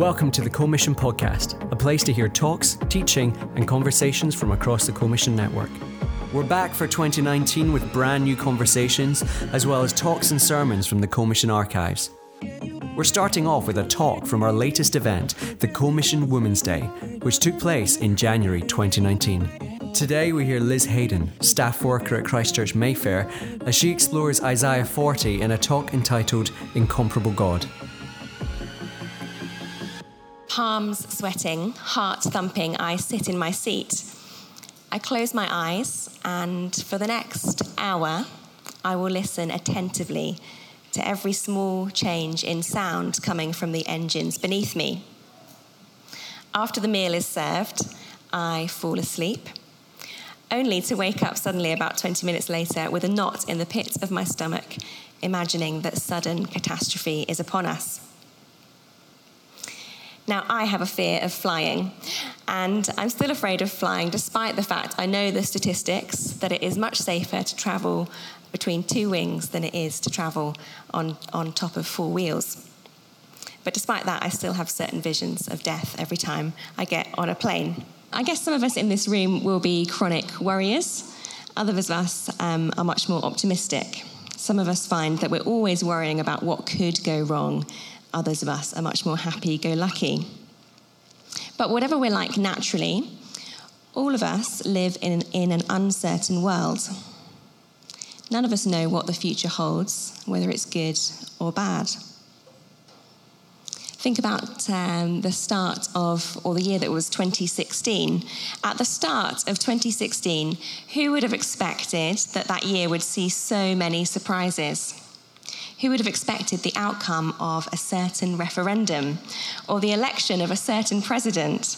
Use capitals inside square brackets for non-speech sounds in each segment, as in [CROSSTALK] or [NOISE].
Welcome to the Co-Mission Podcast, a place to hear talks, teaching, and conversations from across the Co-Mission network. We're back for 2019 with brand new conversations, as well as talks and sermons from the Co-Mission archives. We're starting off with a talk from our latest event, the Co-Mission Women's Day, which took place in January 2019. Today we hear Liz Hayden, staff worker at Christ Church Mayfair, as she explores Isaiah 40 in a talk entitled Incomparable God palms sweating, heart thumping, I sit in my seat. I close my eyes, and for the next hour, I will listen attentively to every small change in sound coming from the engines beneath me. After the meal is served, I fall asleep, only to wake up suddenly about 20 minutes later with a knot in the pit of my stomach, imagining that sudden catastrophe is upon us. Now, I have a fear of flying, and I'm still afraid of flying despite the fact I know the statistics that it is much safer to travel between two wings than it is to travel on, on top of four wheels. But despite that, I still have certain visions of death every time I get on a plane. I guess some of us in this room will be chronic worriers, others of us um, are much more optimistic. Some of us find that we're always worrying about what could go wrong others of us are much more happy go lucky. But whatever we're like naturally, all of us live in, in an uncertain world. None of us know what the future holds, whether it's good or bad. Think about um, the start of, or the year that was 2016. At the start of 2016, who would have expected that that year would see so many surprises? Who would have expected the outcome of a certain referendum or the election of a certain president?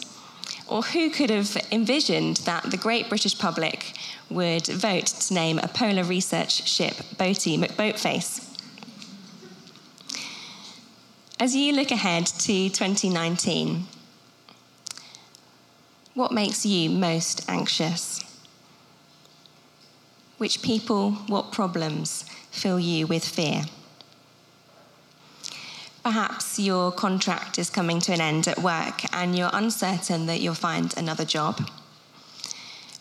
Or who could have envisioned that the great British public would vote to name a polar research ship Boaty McBoatface? As you look ahead to 2019, what makes you most anxious? Which people, what problems fill you with fear? Perhaps your contract is coming to an end at work and you're uncertain that you'll find another job.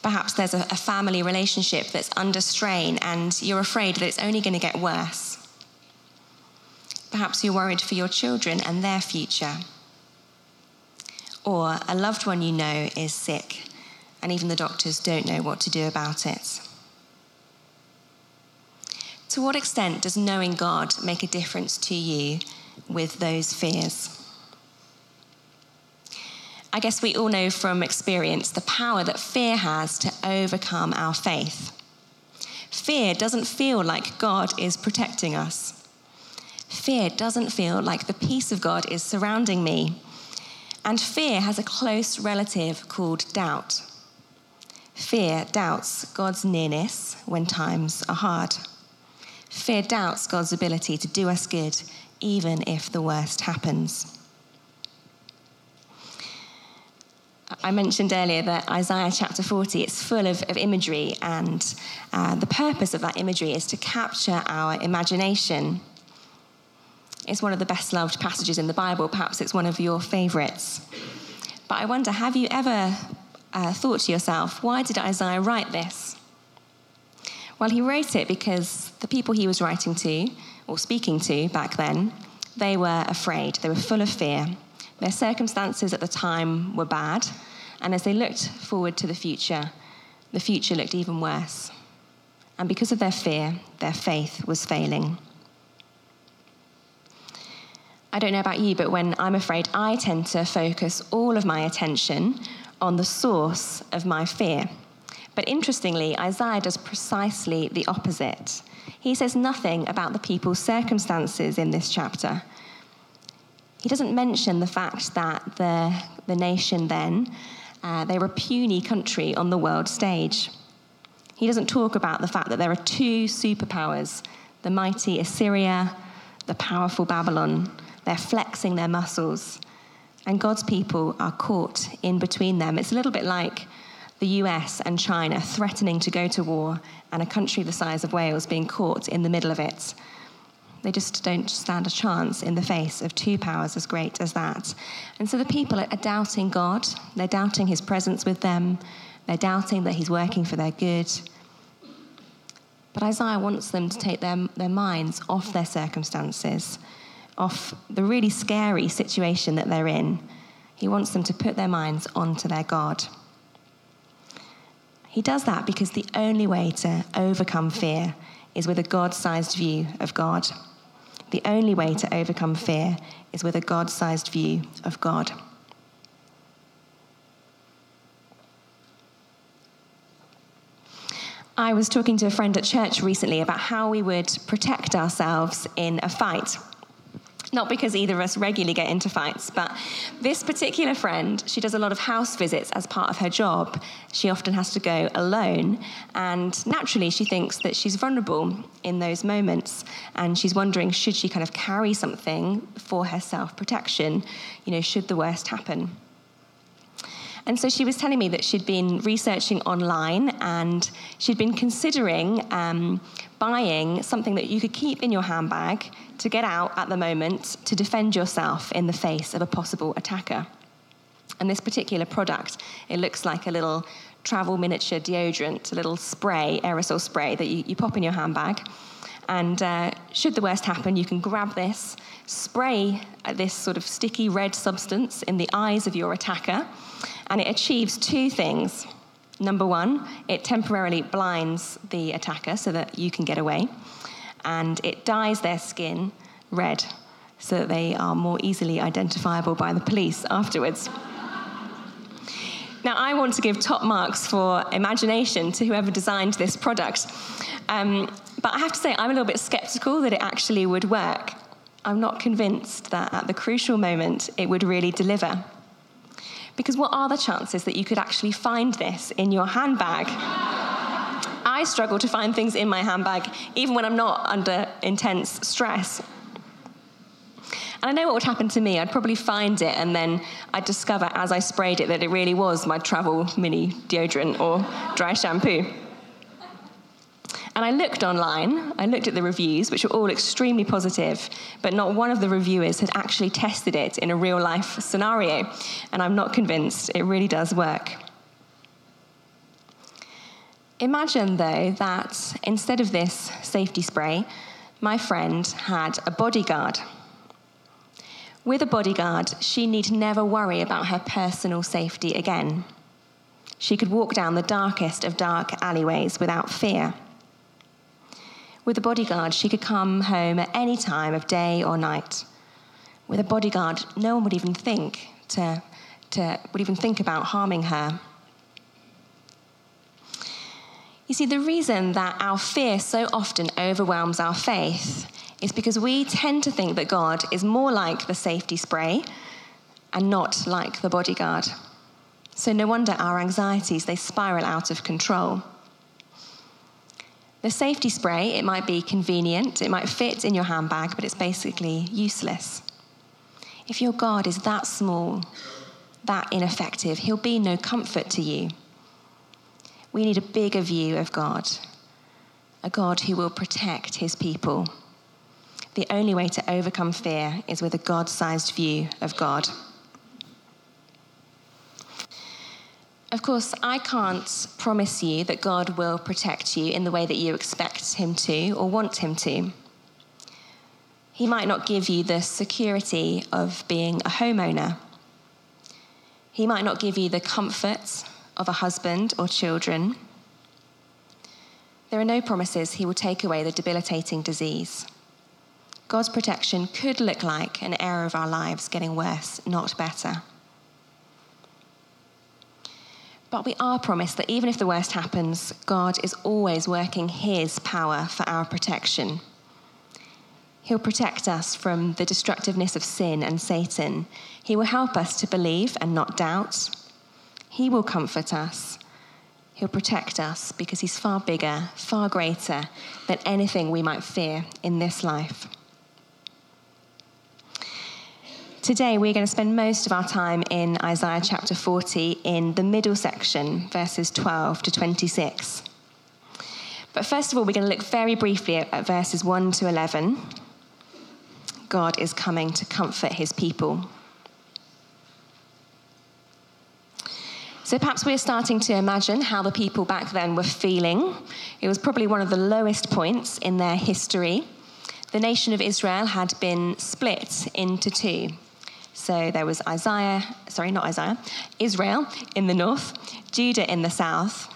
Perhaps there's a, family relationship that's under strain and you're afraid that it's only going to get worse. Perhaps you're worried for your children and their future. Or a loved one you know is sick and even the doctors don't know what to do about it. To what extent does knowing God make a difference to you with those fears. I guess we all know from experience the power that fear has to overcome our faith. Fear doesn't feel like God is protecting us. Fear doesn't feel like the peace of God is surrounding me. And fear has a close relative called doubt. Fear doubts God's nearness when times are hard. Fear doubts God's ability to do us good even if the worst happens. I mentioned earlier that Isaiah chapter 40, it's full of, of imagery, and uh, the purpose of that imagery is to capture our imagination. It's one of the best loved passages in the Bible. Perhaps it's one of your favorites. But I wonder have you ever uh, thought to yourself, why did Isaiah write this? Well, he wrote it because the people he was writing to or speaking to back then, they were afraid. They were full of fear. Their circumstances at the time were bad, and as they looked forward to the future, the future looked even worse. And because of their fear, their faith was failing. I don't know about you, but when I'm afraid, I tend to focus all of my attention on the source of my fear. But interestingly, Isaiah does precisely the opposite. He says nothing about the people's circumstances in this chapter. He doesn't mention the fact that the, the nation then, uh, they were a puny country on the world stage. He doesn't talk about the fact that there are two superpowers the mighty Assyria, the powerful Babylon. They're flexing their muscles. And God's people are caught in between them. It's a little bit like the US and China threatening to go to war, and a country the size of Wales being caught in the middle of it. They just don't stand a chance in the face of two powers as great as that. And so the people are doubting God, they're doubting his presence with them, they're doubting that he's working for their good. But Isaiah wants them to take their, their minds off their circumstances, off the really scary situation that they're in. He wants them to put their minds onto their God. He does that because the only way to overcome fear is with a God sized view of God. The only way to overcome fear is with a God sized view of God. I was talking to a friend at church recently about how we would protect ourselves in a fight. Not because either of us regularly get into fights, but this particular friend, she does a lot of house visits as part of her job. She often has to go alone, and naturally, she thinks that she's vulnerable in those moments, and she's wondering should she kind of carry something for her self protection, you know, should the worst happen. And so she was telling me that she'd been researching online and she'd been considering um, buying something that you could keep in your handbag to get out at the moment to defend yourself in the face of a possible attacker. And this particular product, it looks like a little travel miniature deodorant, a little spray, aerosol spray that you, you pop in your handbag. And uh, should the worst happen, you can grab this, spray this sort of sticky red substance in the eyes of your attacker, and it achieves two things. Number one, it temporarily blinds the attacker so that you can get away, and it dyes their skin red so that they are more easily identifiable by the police afterwards. Now, I want to give top marks for imagination to whoever designed this product. Um, but I have to say, I'm a little bit skeptical that it actually would work. I'm not convinced that at the crucial moment it would really deliver. Because what are the chances that you could actually find this in your handbag? I struggle to find things in my handbag, even when I'm not under intense stress. And I know what would happen to me. I'd probably find it, and then I'd discover as I sprayed it that it really was my travel mini deodorant or dry shampoo. And I looked online, I looked at the reviews, which were all extremely positive, but not one of the reviewers had actually tested it in a real life scenario. And I'm not convinced it really does work. Imagine, though, that instead of this safety spray, my friend had a bodyguard. With a bodyguard, she need never worry about her personal safety again. She could walk down the darkest of dark alleyways without fear. With a bodyguard, she could come home at any time of day or night. With a bodyguard, no one would even think to, to would even think about harming her. You see, the reason that our fear so often overwhelms our faith is because we tend to think that God is more like the safety spray and not like the bodyguard. So no wonder our anxieties they spiral out of control. The safety spray, it might be convenient, it might fit in your handbag, but it's basically useless. If your God is that small, that ineffective, he'll be no comfort to you. We need a bigger view of God, a God who will protect his people. The only way to overcome fear is with a God sized view of God. Of course, I can't promise you that God will protect you in the way that you expect Him to or want Him to. He might not give you the security of being a homeowner. He might not give you the comfort of a husband or children. There are no promises He will take away the debilitating disease. God's protection could look like an era of our lives getting worse, not better. But we are promised that even if the worst happens, God is always working His power for our protection. He'll protect us from the destructiveness of sin and Satan. He will help us to believe and not doubt. He will comfort us. He'll protect us because He's far bigger, far greater than anything we might fear in this life. Today, we're going to spend most of our time in Isaiah chapter 40 in the middle section, verses 12 to 26. But first of all, we're going to look very briefly at, verses 1 to 11. God is coming to comfort his people. So perhaps we're starting to imagine how the people back then were feeling. It was probably one of the lowest points in their history. The nation of Israel had been split into two. So there was Isaiah, sorry, not Isaiah, Israel in the north, Judah in the south.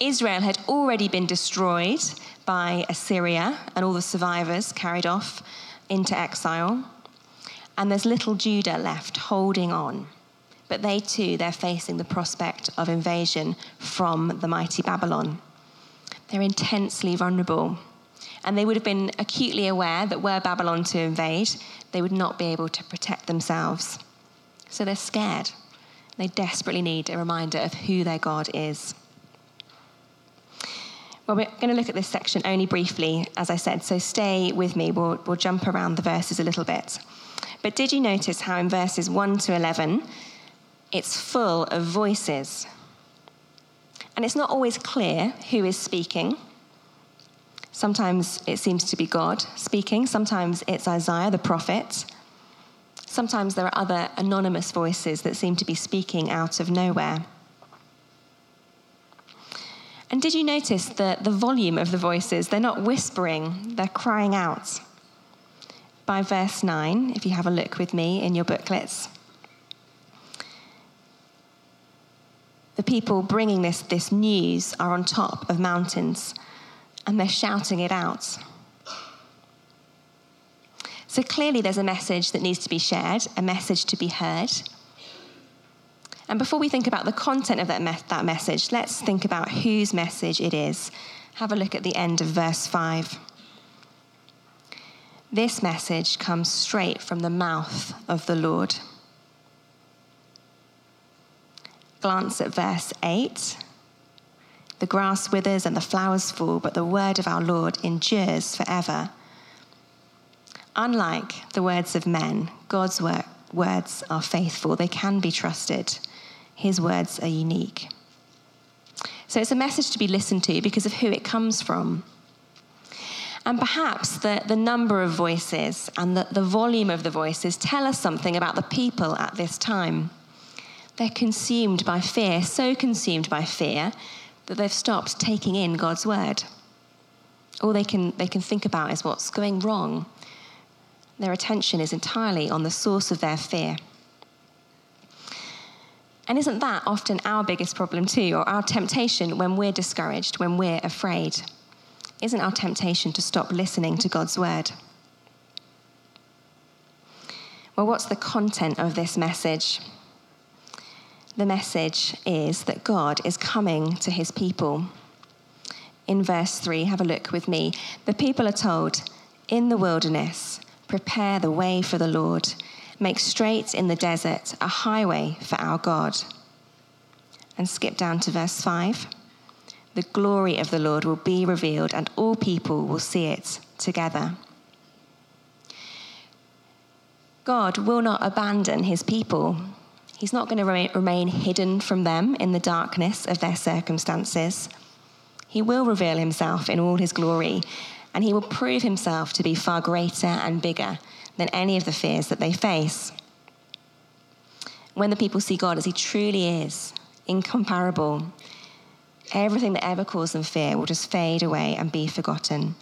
Israel had already been destroyed by Assyria and all the survivors carried off into exile. And there's little Judah left holding on. But they too, they're facing the prospect of invasion from the mighty Babylon. They're intensely vulnerable. And they would have been acutely aware that were Babylon to invade, they would not be able to protect themselves. So they're scared. They desperately need a reminder of who their God is. Well, we're going to look at this section only briefly, as I said, so stay with me. We'll, we'll jump around the verses a little bit. But did you notice how in verses 1 to 11, it's full of voices? And it's not always clear who is speaking. Sometimes it seems to be God speaking, sometimes it's Isaiah the prophet. Sometimes there are other anonymous voices that seem to be speaking out of nowhere. And did you notice that the volume of the voices? They're not whispering, they're crying out. By verse 9, if you have a look with me in your booklets, the people bringing this, this news are on top of mountains and they're shouting it out. So clearly, there's a message that needs to be shared, a message to be heard. And before we think about the content of that, me- that message, let's think about whose message it is. Have a look at the end of verse 5. This message comes straight from the mouth of the Lord. Glance at verse 8. The grass withers and the flowers fall, but the word of our Lord endures forever. Unlike the words of men, God's wor- words are faithful, they can be trusted his words are unique. So it's a message to be listened to because of who it comes from. And perhaps the, the number of voices and the, the volume of the voices tell us something about the people at this time. They're consumed by fear, so consumed by fear that they've stopped taking in God's word. All they can, they can think about is what's going wrong. Their attention is entirely on the source of their fear. And isn't that often our biggest problem too, or our temptation when we're discouraged, when we're afraid? Isn't our temptation to stop listening to God's word? Well, what's the content of this message? The message is that God is coming to his people. In verse 3, have a look with me. The people are told, In the wilderness, prepare the way for the Lord Make straight in the desert a highway for our God. And skip down to verse 5. The glory of the Lord will be revealed, and all people will see it together. God will not abandon his people. He's not going to remain hidden from them in the darkness of their circumstances. He will reveal himself in all his glory, and he will prove himself to be far greater and bigger than any of the fears that they face. When the people see God as He truly is, incomparable, everything that ever caused them fear will just fade away and be forgotten.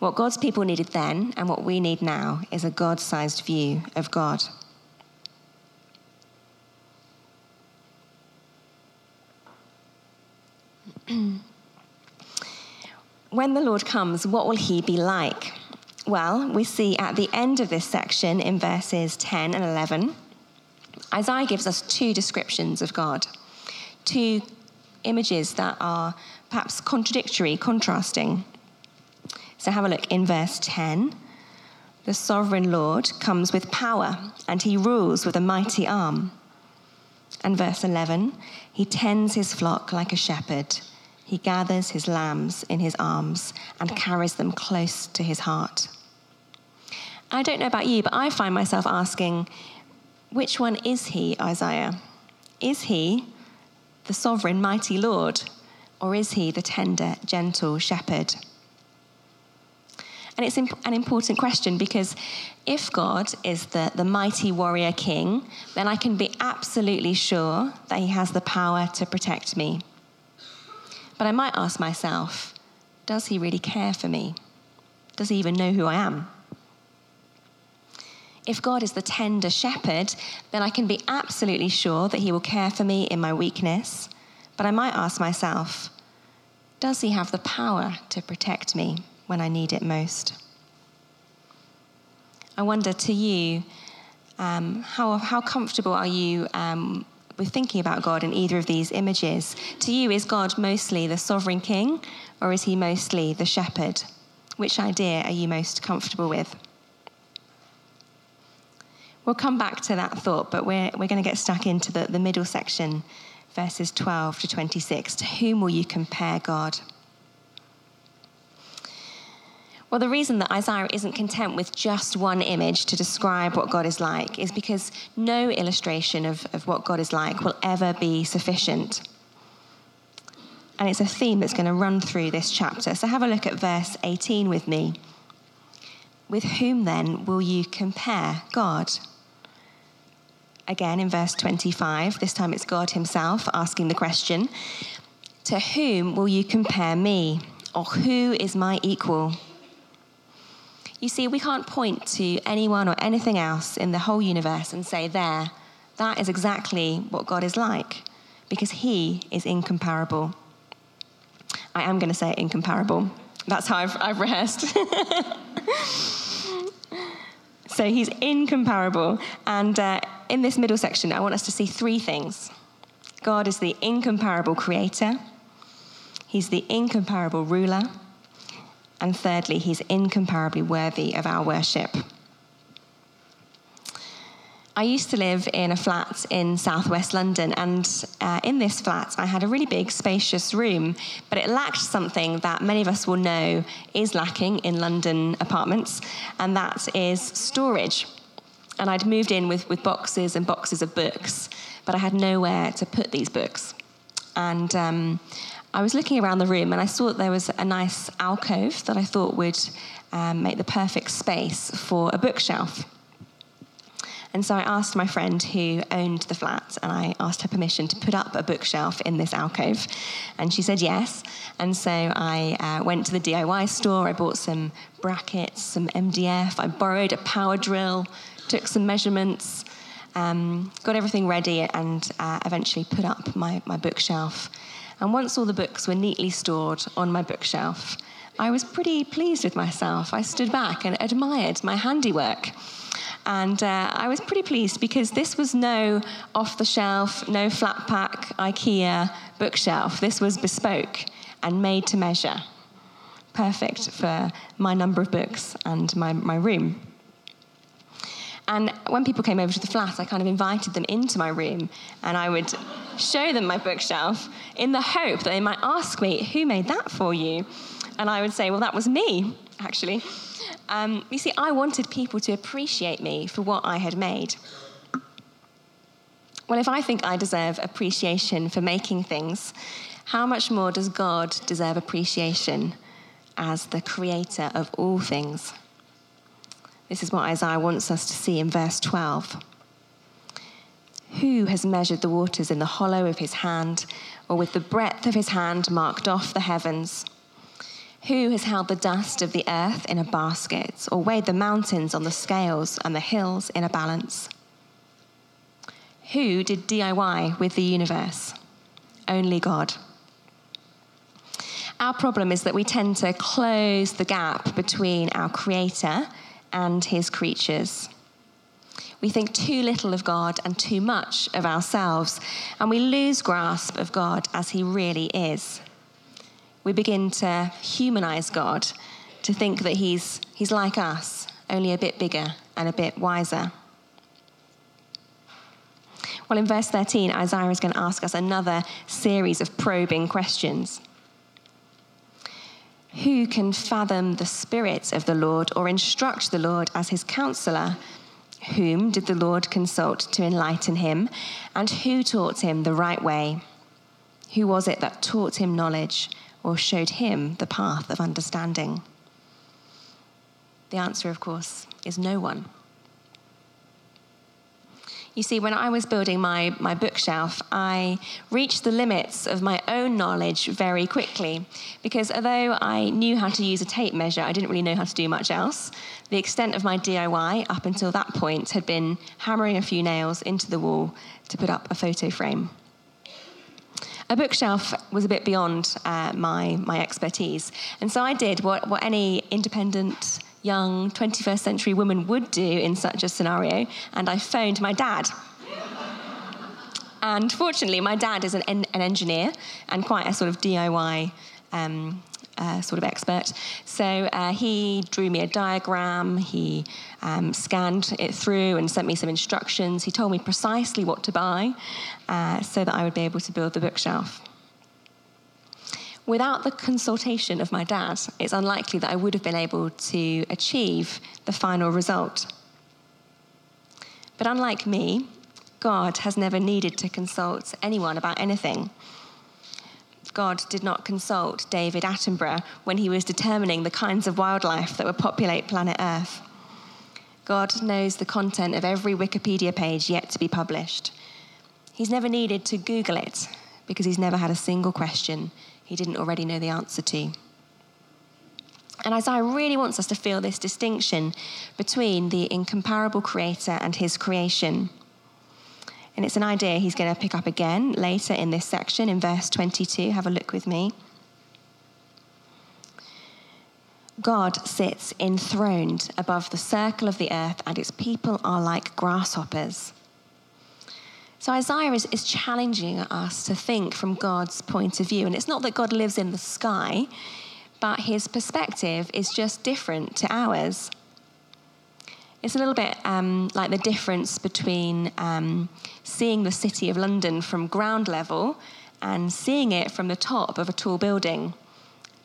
What God's people needed then and what we need now is a God sized view of God. When the Lord comes, what will he be like? Well, we see at the end of this section in verses 10 and 11, Isaiah gives us two descriptions of God, two images that are perhaps contradictory, contrasting. So have a look in verse 10. The sovereign Lord comes with power and he rules with a mighty arm. And verse 11, he tends his flock like a shepherd. He gathers his lambs in his arms and carries them close to his heart. I don't know about you, but I find myself asking, which one is he, Isaiah? Is he the sovereign, mighty Lord, or is he the tender, gentle shepherd? And it's an important question because if God is the, the mighty warrior king, then I can be absolutely sure that he has the power to protect me. But I might ask myself, does he really care for me? Does he even know who I am? If God is the tender shepherd, then I can be absolutely sure that he will care for me in my weakness. But I might ask myself, does he have the power to protect me when I need it most? I wonder to you, um, how, how comfortable are you um, with thinking about God in either of these images? To you, is God mostly the sovereign king or is he mostly the shepherd? Which idea are you most comfortable with? We'll come back to that thought, but we're, we're going to get stuck into the, the middle section, verses 12 to 26. To whom will you compare God? Well, the reason that Isaiah isn't content with just one image to describe what God is like is because no illustration of, of what God is like will ever be sufficient. And it's a theme that's going to run through this chapter. So have a look at verse 18 with me. With whom then will you compare God? Again, in verse 25, this time it's God Himself asking the question To whom will you compare me? Or who is my equal? You see, we can't point to anyone or anything else in the whole universe and say, there, that is exactly what God is like, because He is incomparable. I am going to say incomparable. That's how I've, I've rehearsed. [LAUGHS] so He's incomparable. And uh, in this middle section, I want us to see three things God is the incomparable creator, He's the incomparable ruler and thirdly, he's incomparably worthy of our worship. I used to live in a flat in southwest London, and uh, in this flat, I had a really big, spacious room, but it lacked something that many of us will know is lacking in London apartments, and that is storage. And I'd moved in with, with boxes and boxes of books, but I had nowhere to put these books. And um, I was looking around the room and I saw that there was a nice alcove that I thought would um, make the perfect space for a bookshelf. And so I asked my friend who owned the flat and I asked her permission to put up a bookshelf in this alcove. And she said yes. And so I uh, went to the DIY store, I bought some brackets, some MDF, I borrowed a power drill, took some measurements, um, got everything ready, and uh, eventually put up my, my bookshelf. And once all the books were neatly stored on my bookshelf, I was pretty pleased with myself. I stood back and admired my handiwork. And uh, I was pretty pleased because this was no off the shelf, no flat pack IKEA bookshelf. This was bespoke and made to measure. Perfect for my number of books and my, my room. And when people came over to the flat, I kind of invited them into my room and I would show them my bookshelf in the hope that they might ask me, Who made that for you? And I would say, Well, that was me, actually. Um, you see, I wanted people to appreciate me for what I had made. Well, if I think I deserve appreciation for making things, how much more does God deserve appreciation as the creator of all things? This is what Isaiah wants us to see in verse 12. Who has measured the waters in the hollow of his hand, or with the breadth of his hand marked off the heavens? Who has held the dust of the earth in a basket, or weighed the mountains on the scales and the hills in a balance? Who did DIY with the universe? Only God. Our problem is that we tend to close the gap between our Creator and his creatures. We think too little of God and too much of ourselves, and we lose grasp of God as he really is. We begin to humanize God, to think that he's, he's like us, only a bit bigger and a bit wiser. Well, in verse 13, Isaiah is going to ask us another series of probing questions. Who can fathom the Spirit of the Lord or instruct the Lord as his counselor? Whom did the Lord consult to enlighten him? And who taught him the right way? Who was it that taught him knowledge or showed him the path of understanding? The answer, of course, is no one. You see, when I was building my, my bookshelf, I reached the limits of my own knowledge very quickly because although I knew how to use a tape measure, I didn't really know how to do much else. The extent of my DIY up until that point had been hammering a few nails into the wall to put up a photo frame. A bookshelf was a bit beyond uh, my, my expertise, and so I did what, what any independent young 21st century woman would do in such a scenario, and I phoned my dad. and fortunately, my dad is an, an engineer and quite a sort of DIY um, uh, sort of expert. So uh, he drew me a diagram, he um, scanned it through and sent me some instructions. He told me precisely what to buy uh, so that I would be able to build the bookshelf. Without the consultation of my dad, it's unlikely that I would have been able to achieve the final result. But unlike me, God has never needed to consult anyone about anything. God did not consult David Attenborough when he was determining the kinds of wildlife that would populate planet Earth. God knows the content of every Wikipedia page yet to be published. He's never needed to Google it because he's never had a single question he didn't already know the answer to. And Isaiah really wants us to feel this distinction between the incomparable creator and his creation. And it's an idea he's going to pick up again later in this section in verse 22. Have a look with me. God sits enthroned above the circle of the earth, and its people are like grasshoppers. So Isaiah is, is challenging us to think from God's point of view. And it's not that God lives in the sky, but his perspective is just different to ours. It's a little bit um, like the difference between um, seeing the city of London from ground level and seeing it from the top of a tall building.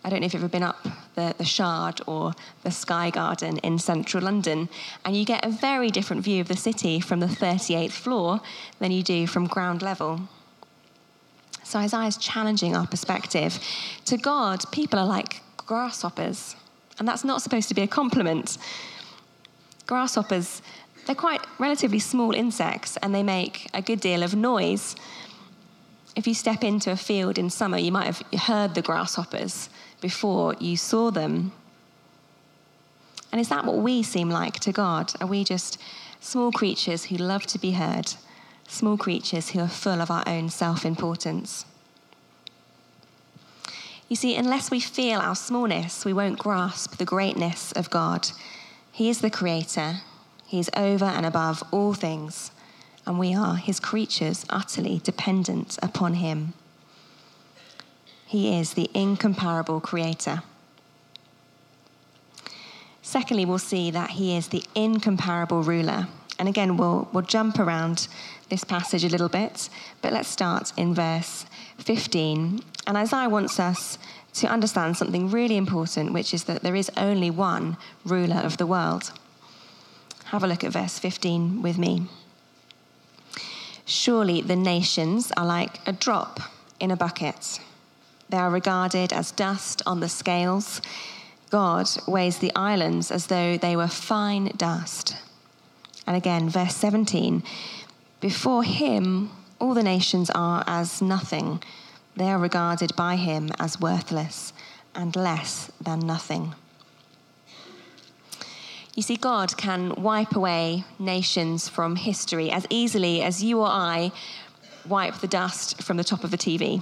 I don't know if you've ever been up the, the Shard or the Sky Garden in central London, and you get a very different view of the city from the 38th floor than you do from ground level. So Isaiah is challenging our perspective. To God, people are like grasshoppers, and that's not supposed to be a compliment. Grasshoppers, they're quite relatively small insects, and they make a good deal of noise. If you step into a field in summer, you might have heard the grasshoppers before you saw them. And is that what we seem like to God? Are we just small creatures who love to be heard, small creatures who are full of our own self importance? You see, unless we feel our smallness, we won't grasp the greatness of God. He is the Creator, He is over and above all things, and we are His creatures utterly dependent upon Him. He is the incomparable creator. Secondly, we'll see that he is the incomparable ruler. And again, we'll, we'll jump around this passage a little bit, but let's start in verse 15. And Isaiah wants us to understand something really important, which is that there is only one ruler of the world. Have a look at verse 15 with me. Surely the nations are like a drop in a bucket they are regarded as dust on the scales. God weighs the islands as though they were fine dust. And again, verse 17 Before him, all the nations are as nothing. They are regarded by him as worthless and less than nothing. You see, God can wipe away nations from history as easily as you or I wipe the dust from the top of a TV.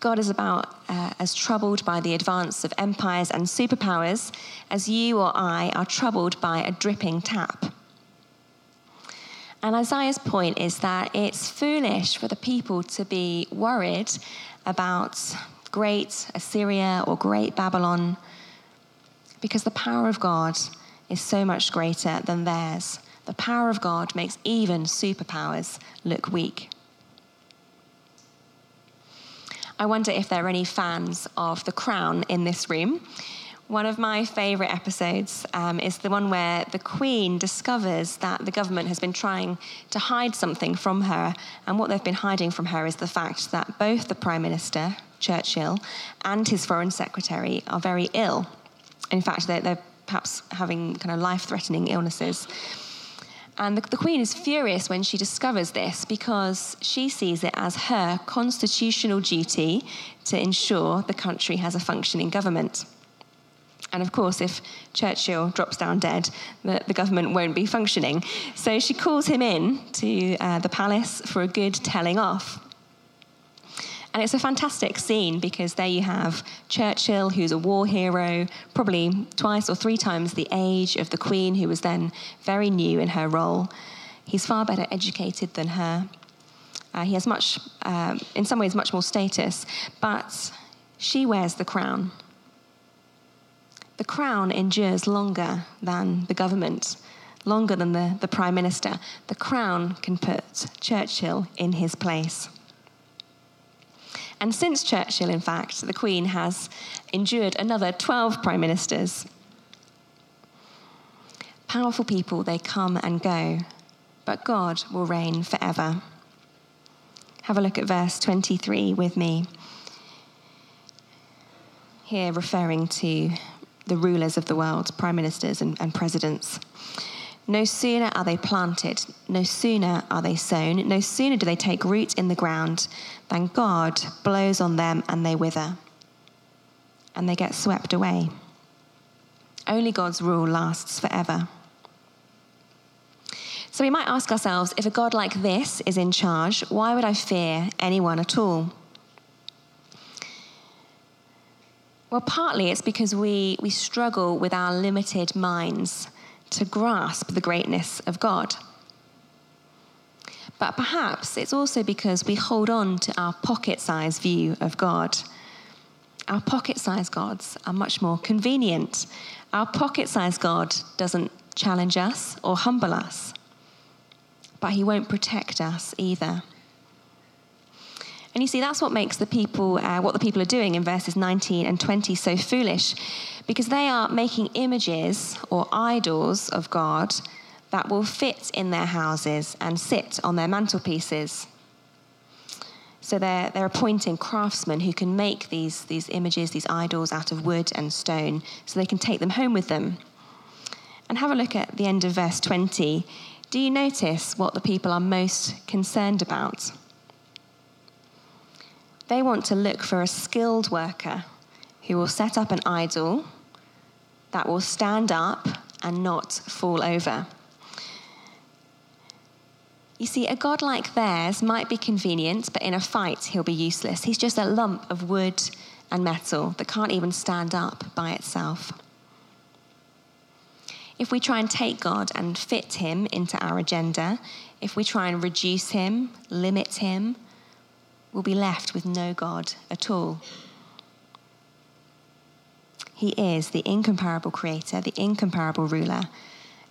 God is about uh, as troubled by the advance of empires and superpowers as you or I are troubled by a dripping tap. And Isaiah's point is that it's foolish for the people to be worried about great Assyria or great Babylon because the power of God is so much greater than theirs. The power of God makes even superpowers look weak. I wonder if there are any fans of The Crown in this room. One of my favourite episodes um, is the one where the Queen discovers that the government has been trying to hide something from her, and what they've been hiding from her is the fact that both the Prime Minister, Churchill, and his Foreign Secretary are very ill. In fact, they're, they're perhaps having kind of life threatening illnesses. And the, the, Queen is furious when she discovers this because she sees it as her constitutional duty to ensure the country has a functioning government. And of course, if Churchill drops down dead, the, the government won't be functioning. So she calls him in to uh, the palace for a good telling off. And it's a fantastic scene because there you have Churchill, who's a war hero, probably twice or three times the age of the Queen, who was then very new in her role. He's far better educated than her. Uh, he has much, uh, in some ways, much more status, but she wears the crown. The crown endures longer than the government, longer than the, the Prime Minister. The crown can put Churchill in his place. And since Churchill, in fact, the Queen has endured another 12 prime ministers. Powerful people, they come and go, but God will reign forever. Have a look at verse 23 with me. Here, referring to the rulers of the world, prime ministers and, and presidents. No sooner are they planted, no sooner are they sown, no sooner do they take root in the ground than God blows on them and they wither and they get swept away. Only God's rule lasts forever. So we might ask ourselves if a God like this is in charge, why would I fear anyone at all? Well, partly it's because we, we struggle with our limited minds to grasp the greatness of God. But perhaps it's also because we hold on to our pocket sized view of God. Our pocket sized gods are much more convenient. Our pocket sized God doesn't challenge us or humble us, but he won't protect us either. And you see, that's what makes the people, uh, what the people are doing in verses 19 and 20 so foolish, because they are making images or idols of God that will fit in their houses and sit on their mantelpieces. So they're, they're appointing craftsmen who can make these, these images, these idols out of wood and stone, so they can take them home with them. And have a look at the end of verse 20. Do you notice what the people are most concerned about? They want to look for a skilled worker who will set up an idol that will stand up and not fall over. You see, a God like theirs might be convenient, but in a fight, he'll be useless. He's just a lump of wood and metal that can't even stand up by itself. If we try and take God and fit him into our agenda, if we try and reduce him, limit him, we'll be left with no God at all. He is the incomparable creator, the incomparable ruler,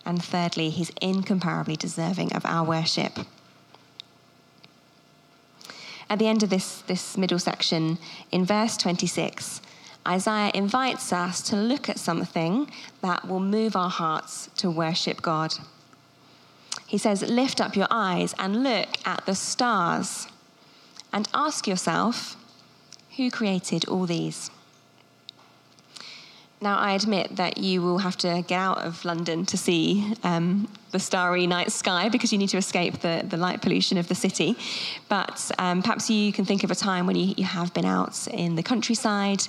and thirdly, he's incomparably deserving of our worship. At the end of this, this middle section, in verse 26, Isaiah invites us to look at something that will move our hearts to worship God. He says, Lift up your eyes and look at the stars and ask yourself who created all these? Now, I admit that you will have to get out of London to see um, the starry night sky because you need to escape the, the light pollution of the city. But um, perhaps you can think of a time when you, you have been out in the countryside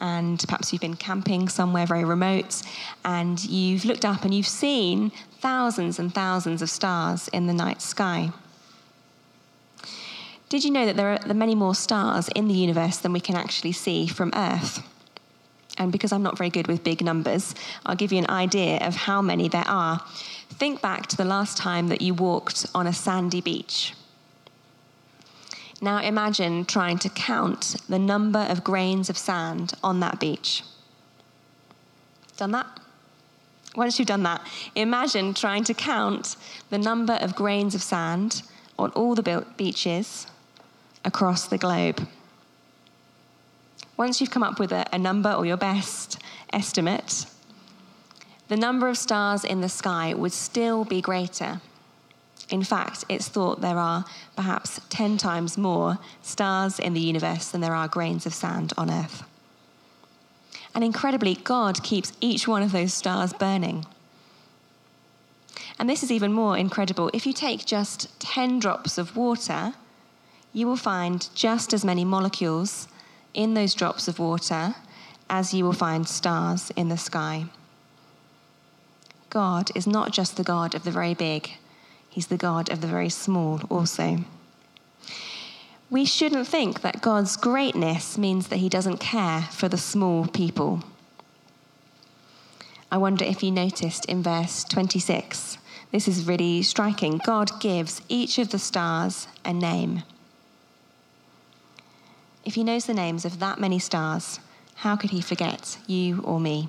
and perhaps you've been camping somewhere very remote and you've looked up and you've seen thousands and thousands of stars in the night sky. Did you know that there are many more stars in the universe than we can actually see from Earth? And because I'm not very good with big numbers, I'll give you an idea of how many there are. Think back to the last time that you walked on a sandy beach. Now imagine trying to count the number of grains of sand on that beach. Done that? Once you've done that, imagine trying to count the number of grains of sand on all the beaches across the globe. Once you've come up with a, a number or your best estimate, the number of stars in the sky would still be greater. In fact, it's thought there are perhaps 10 times more stars in the universe than there are grains of sand on Earth. And incredibly, God keeps each one of those stars burning. And this is even more incredible. If you take just 10 drops of water, you will find just as many molecules in those drops of water as you will find stars in the sky. God is not just the God of the very big, He's the God of the very small also. We shouldn't think that God's greatness means that He doesn't care for the small people. I wonder if you noticed in verse 26, this is really striking. God gives each of the stars a name. If He knows the names of that many stars, how could He forget you or me?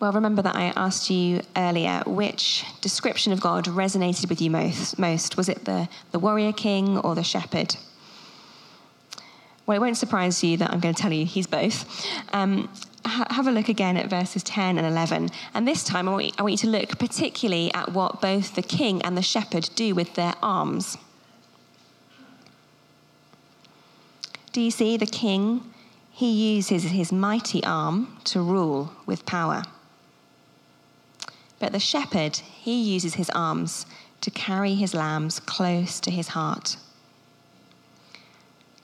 Well, remember that I asked you earlier which description of God resonated with you most. most. Was it the, the warrior king or the shepherd? Well, it won't surprise you that I'm going to tell you he's both. Um, ha- have a look again at verses 10 and 11. And this time, I want, you, I want you to look particularly at what both the king and the shepherd do with their arms. Do you see the king? He uses his mighty arm to rule with power. But the shepherd, he uses his arms to carry his lambs close to his heart.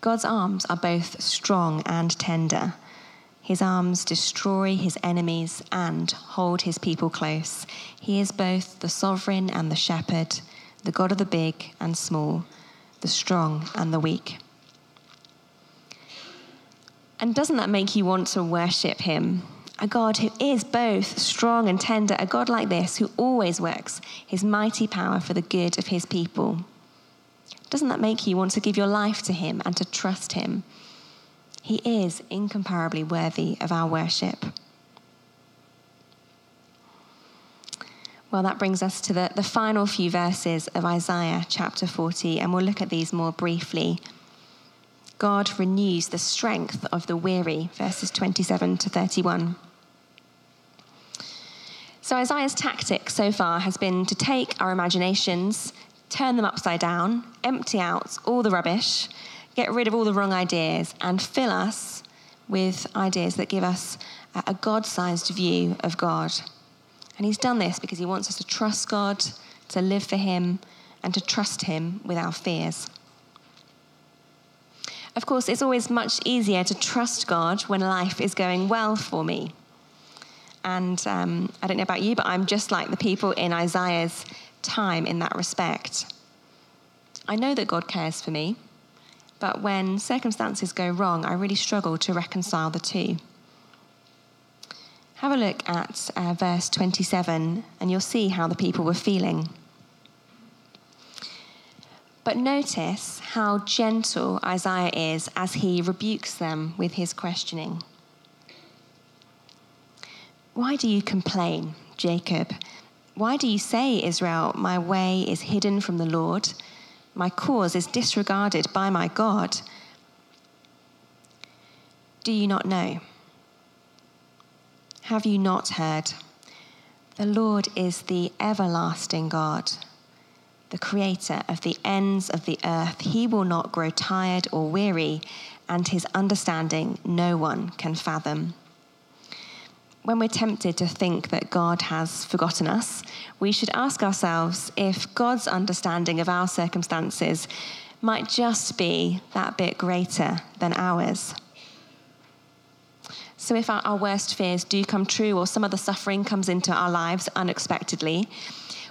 God's arms are both strong and tender. His arms destroy his enemies and hold his people close. He is both the sovereign and the shepherd, the God of the big and small, the strong and the weak. And doesn't that make you want to worship him? a God who is both strong and tender, a God like this who always works his mighty power for the good of his people. Doesn't that make you want to give your life to him and to trust him? He is incomparably worthy of our worship. Well, that brings us to the, the final few verses of Isaiah chapter 40, and we'll look at these more briefly. God renews the strength of the weary, verses 27 to 31. So Isaiah's tactic so far has been to take our imaginations, turn them upside down, empty out all the rubbish, get rid of all the wrong ideas, and fill us with ideas that give us a God sized view of God. And he's done this because he wants us to trust God, to live for him, and to trust him with our fears. Of course, it's always much easier to trust God when life is going well for me. And um, I don't know about you, but I'm just like the people in Isaiah's time in that respect. I know that God cares for me, but when circumstances go wrong, I really struggle to reconcile the two. Have a look at uh, verse 27, and you'll see how the people were feeling. But notice how gentle Isaiah is as he rebukes them with his questioning. Why do you complain, Jacob? Why do you say, Israel, my way is hidden from the Lord? My cause is disregarded by my God. Do you not know? Have you not heard? The Lord is the everlasting God, the creator of the ends of the earth. He will not grow tired or weary, and his understanding no one can fathom when we're tempted to think that God has forgotten us, we should ask ourselves if God's understanding of our circumstances might just be that bit greater than ours. So, if our, worst fears do come true or some of the suffering comes into our lives unexpectedly,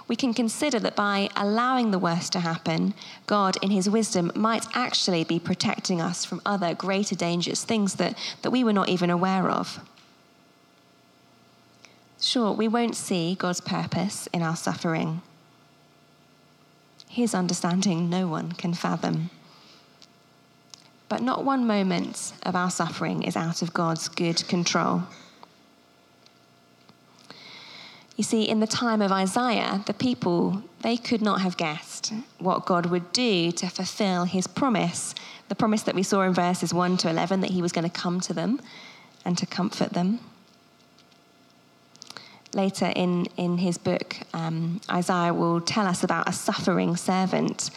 we can consider that by allowing the worst to happen, God, in His wisdom, might actually be protecting us from other greater dangers, things that, that we were not even aware of. Sure, we won't see God's purpose in our suffering. His understanding no one can fathom. But not one moment of our suffering is out of God's good control. You see, in the time of Isaiah, the people, they could not have guessed what God would do to fulfill his promise, the promise that we saw in verses 1 to 11 that he was going to come to them and to comfort them later in, in his book, um, Isaiah will tell us about a suffering servant.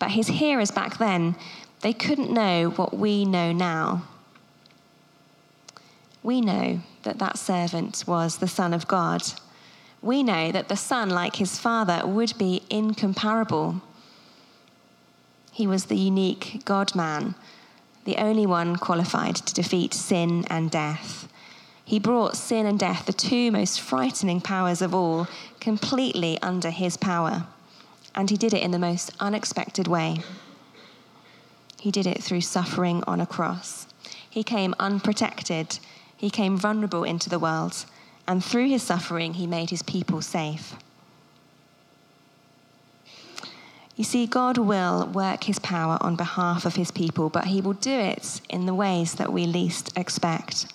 But his hearers back then, they couldn't know what we know now we know that that servant was the Son of God. We know that the Son, like his Father, would be incomparable. He was the unique God man, the only one qualified to defeat sin and death. He brought sin and death, the two most frightening powers of all, completely under his power. And he did it in the most unexpected way. He did it through suffering on a cross. He came unprotected, he came vulnerable into the world, and through his suffering, he made his people safe. You see, God will work his power on behalf of his people, but he will do it in the ways that we least expect.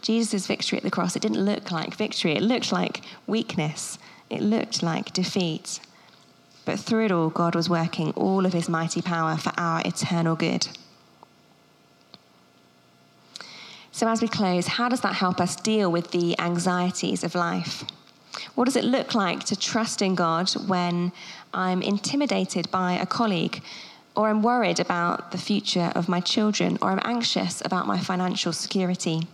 Jesus' victory at the cross, it didn't look like victory. It looked like weakness. It looked like defeat. But through it all, God was working all of his mighty power for our eternal good. So, as we close, how does that help us deal with the anxieties of life? What does it look like to trust in God when I'm intimidated by a colleague, or I'm worried about the future of my children, or I'm anxious about my financial security?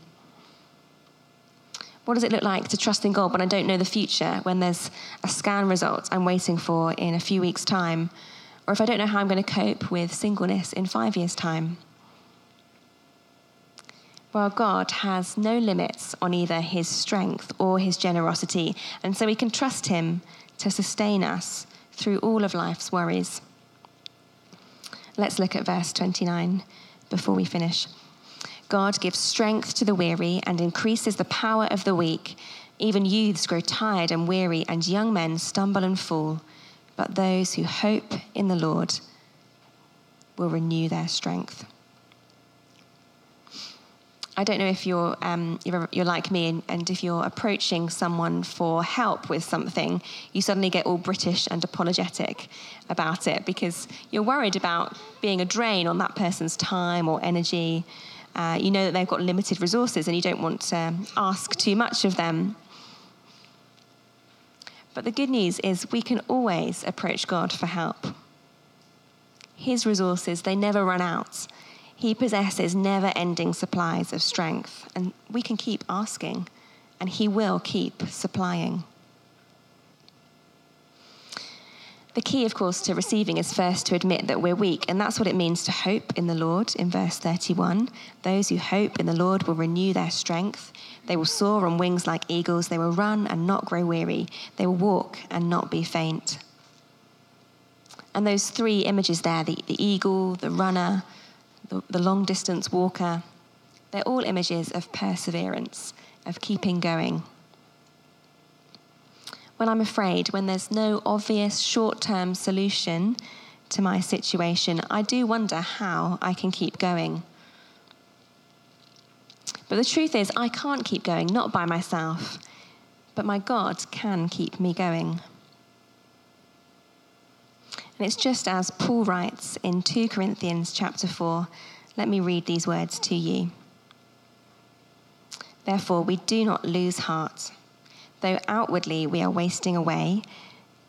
What does it look like to trust in God when I don't know the future, when there's a scan result I'm waiting for in a few weeks' time, or if I don't know how I'm going to cope with singleness in five years' time? Well, God has no limits on either his strength or his generosity, and so we can trust him to sustain us through all of life's worries. Let's look at verse 29 before we finish. God gives strength to the weary and increases the power of the weak. Even youths grow tired and weary, and young men stumble and fall. But those who hope in the Lord will renew their strength. I don't know if you're, um, you're, you're, like me, and, and, if you're approaching someone for help with something, you suddenly get all British and apologetic about it because you're worried about being a drain on that person's time or energy. Uh, you know that they've got limited resources and you don't want to ask too much of them. But the good news is we can always approach God for help. His resources, they never run out. He possesses never ending supplies of strength, and we can keep asking, and He will keep supplying. The key, of course, to receiving is first to admit that we're weak, and that's what it means to hope in the Lord in verse 31. Those who hope in the Lord will renew their strength. They will soar on wings like eagles. They will run and not grow weary. They will walk and not be faint. And those three images there the, the eagle, the runner, the, the long distance walker they're all images of perseverance, of keeping going when I'm afraid, when there's no obvious short term solution to my situation, I do wonder how I can keep going. But the truth is, I can't keep going, not by myself, but my God can keep me going. And it's just as Paul writes in 2 Corinthians chapter 4. Let me read these words to you. Therefore, we do not lose heart. Though outwardly we are wasting away,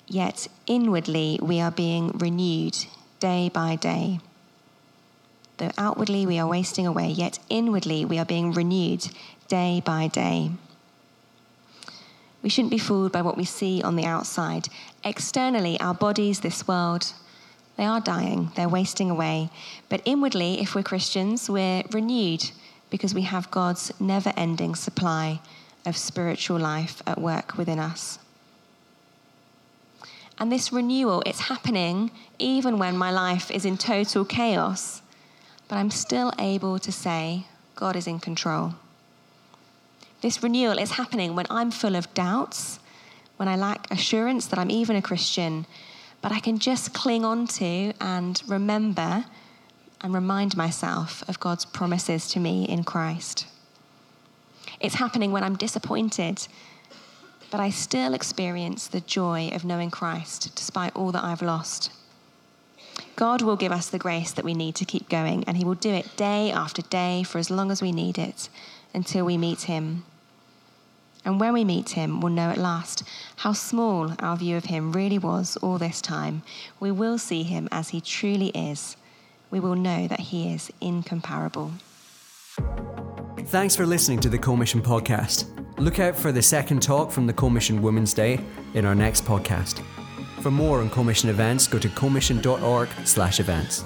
yet inwardly we are being renewed day by day. Though outwardly we are wasting away, yet inwardly we are being renewed day by day. We shouldn't be fooled by what we see on the outside. Externally, our bodies, this world, they are dying, they're wasting away. But inwardly, if we're Christians, we're renewed because we have God's never ending supply of spiritual life at work within us. And this renewal, it's happening even when my life is in total chaos, but I'm still able to say, God is in control. This renewal is happening when I'm full of doubts, when I lack assurance that I'm even a Christian, but I can just cling on to and remember and remind myself of God's promises to me in Christ. It's happening when I'm disappointed, but I still experience the joy of knowing Christ despite all that I've lost. God will give us the grace that we need to keep going, and He will do it day after day for as long as we need it until we meet Him. And when we meet Him, we'll know at last how small our view of Him really was all this time. We will see Him as He truly is. We will know that He is incomparable. Thanks for listening to the Co-Mission podcast. Look out for the second talk from the Co-Mission Women's Day in our next podcast. For more on Co-Mission events, go to commission.org/events.